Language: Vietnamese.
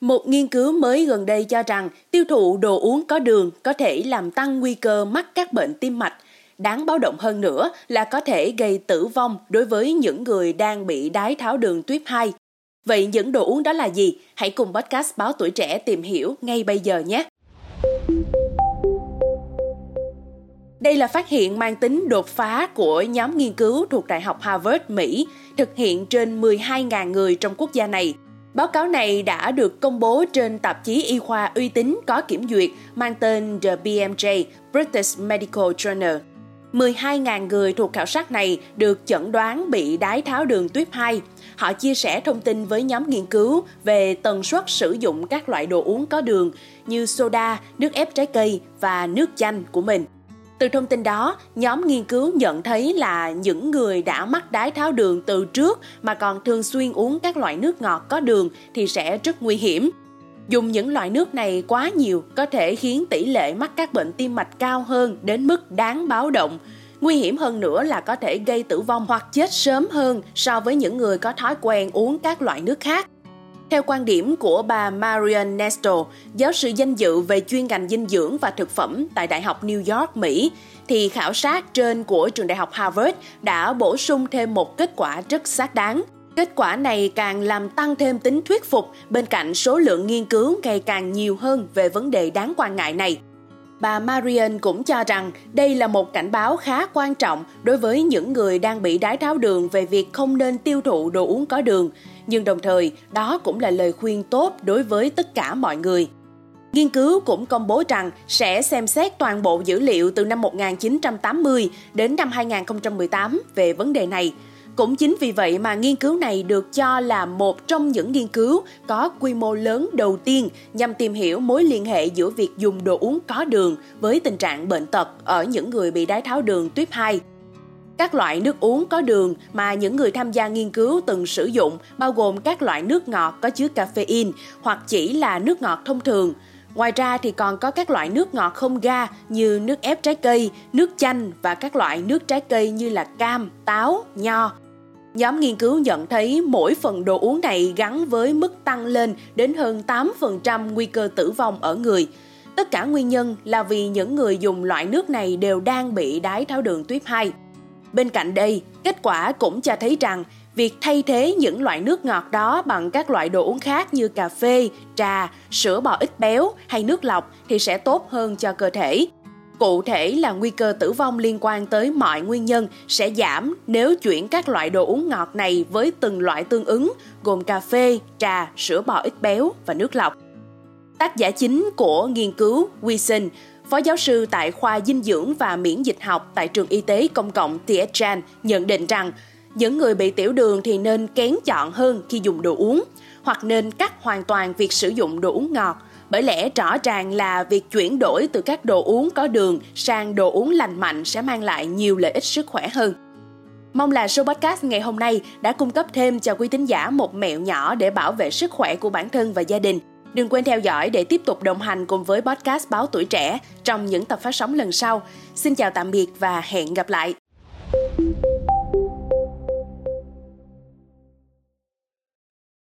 Một nghiên cứu mới gần đây cho rằng tiêu thụ đồ uống có đường có thể làm tăng nguy cơ mắc các bệnh tim mạch. Đáng báo động hơn nữa là có thể gây tử vong đối với những người đang bị đái tháo đường tuyếp 2. Vậy những đồ uống đó là gì? Hãy cùng podcast Báo Tuổi Trẻ tìm hiểu ngay bây giờ nhé! Đây là phát hiện mang tính đột phá của nhóm nghiên cứu thuộc Đại học Harvard, Mỹ, thực hiện trên 12.000 người trong quốc gia này – Báo cáo này đã được công bố trên tạp chí y khoa uy tín có kiểm duyệt mang tên The BMJ British Medical Journal. 12.000 người thuộc khảo sát này được chẩn đoán bị đái tháo đường tuyếp 2. Họ chia sẻ thông tin với nhóm nghiên cứu về tần suất sử dụng các loại đồ uống có đường như soda, nước ép trái cây và nước chanh của mình. Từ thông tin đó, nhóm nghiên cứu nhận thấy là những người đã mắc đái tháo đường từ trước mà còn thường xuyên uống các loại nước ngọt có đường thì sẽ rất nguy hiểm. Dùng những loại nước này quá nhiều có thể khiến tỷ lệ mắc các bệnh tim mạch cao hơn đến mức đáng báo động. Nguy hiểm hơn nữa là có thể gây tử vong hoặc chết sớm hơn so với những người có thói quen uống các loại nước khác. Theo quan điểm của bà Marian Nestor, giáo sư danh dự về chuyên ngành dinh dưỡng và thực phẩm tại Đại học New York, Mỹ, thì khảo sát trên của trường đại học Harvard đã bổ sung thêm một kết quả rất xác đáng. Kết quả này càng làm tăng thêm tính thuyết phục bên cạnh số lượng nghiên cứu ngày càng nhiều hơn về vấn đề đáng quan ngại này. Bà Marian cũng cho rằng đây là một cảnh báo khá quan trọng đối với những người đang bị đái tháo đường về việc không nên tiêu thụ đồ uống có đường, nhưng đồng thời đó cũng là lời khuyên tốt đối với tất cả mọi người. Nghiên cứu cũng công bố rằng sẽ xem xét toàn bộ dữ liệu từ năm 1980 đến năm 2018 về vấn đề này. Cũng chính vì vậy mà nghiên cứu này được cho là một trong những nghiên cứu có quy mô lớn đầu tiên nhằm tìm hiểu mối liên hệ giữa việc dùng đồ uống có đường với tình trạng bệnh tật ở những người bị đái tháo đường tuyếp 2 các loại nước uống có đường mà những người tham gia nghiên cứu từng sử dụng bao gồm các loại nước ngọt có chứa caffeine hoặc chỉ là nước ngọt thông thường. Ngoài ra thì còn có các loại nước ngọt không ga như nước ép trái cây, nước chanh và các loại nước trái cây như là cam, táo, nho. Nhóm nghiên cứu nhận thấy mỗi phần đồ uống này gắn với mức tăng lên đến hơn 8% nguy cơ tử vong ở người. Tất cả nguyên nhân là vì những người dùng loại nước này đều đang bị đái tháo đường tuyếp 2. Bên cạnh đây, kết quả cũng cho thấy rằng việc thay thế những loại nước ngọt đó bằng các loại đồ uống khác như cà phê, trà, sữa bò ít béo hay nước lọc thì sẽ tốt hơn cho cơ thể. Cụ thể là nguy cơ tử vong liên quan tới mọi nguyên nhân sẽ giảm nếu chuyển các loại đồ uống ngọt này với từng loại tương ứng gồm cà phê, trà, sữa bò ít béo và nước lọc. Tác giả chính của nghiên cứu Wilson Phó giáo sư tại khoa dinh dưỡng và miễn dịch học tại trường y tế công cộng Tietchan nhận định rằng những người bị tiểu đường thì nên kén chọn hơn khi dùng đồ uống, hoặc nên cắt hoàn toàn việc sử dụng đồ uống ngọt bởi lẽ rõ ràng là việc chuyển đổi từ các đồ uống có đường sang đồ uống lành mạnh sẽ mang lại nhiều lợi ích sức khỏe hơn. Mong là show podcast ngày hôm nay đã cung cấp thêm cho quý thính giả một mẹo nhỏ để bảo vệ sức khỏe của bản thân và gia đình. Đừng quên theo dõi để tiếp tục đồng hành cùng với podcast Báo Tuổi Trẻ trong những tập phát sóng lần sau. Xin chào tạm biệt và hẹn gặp lại!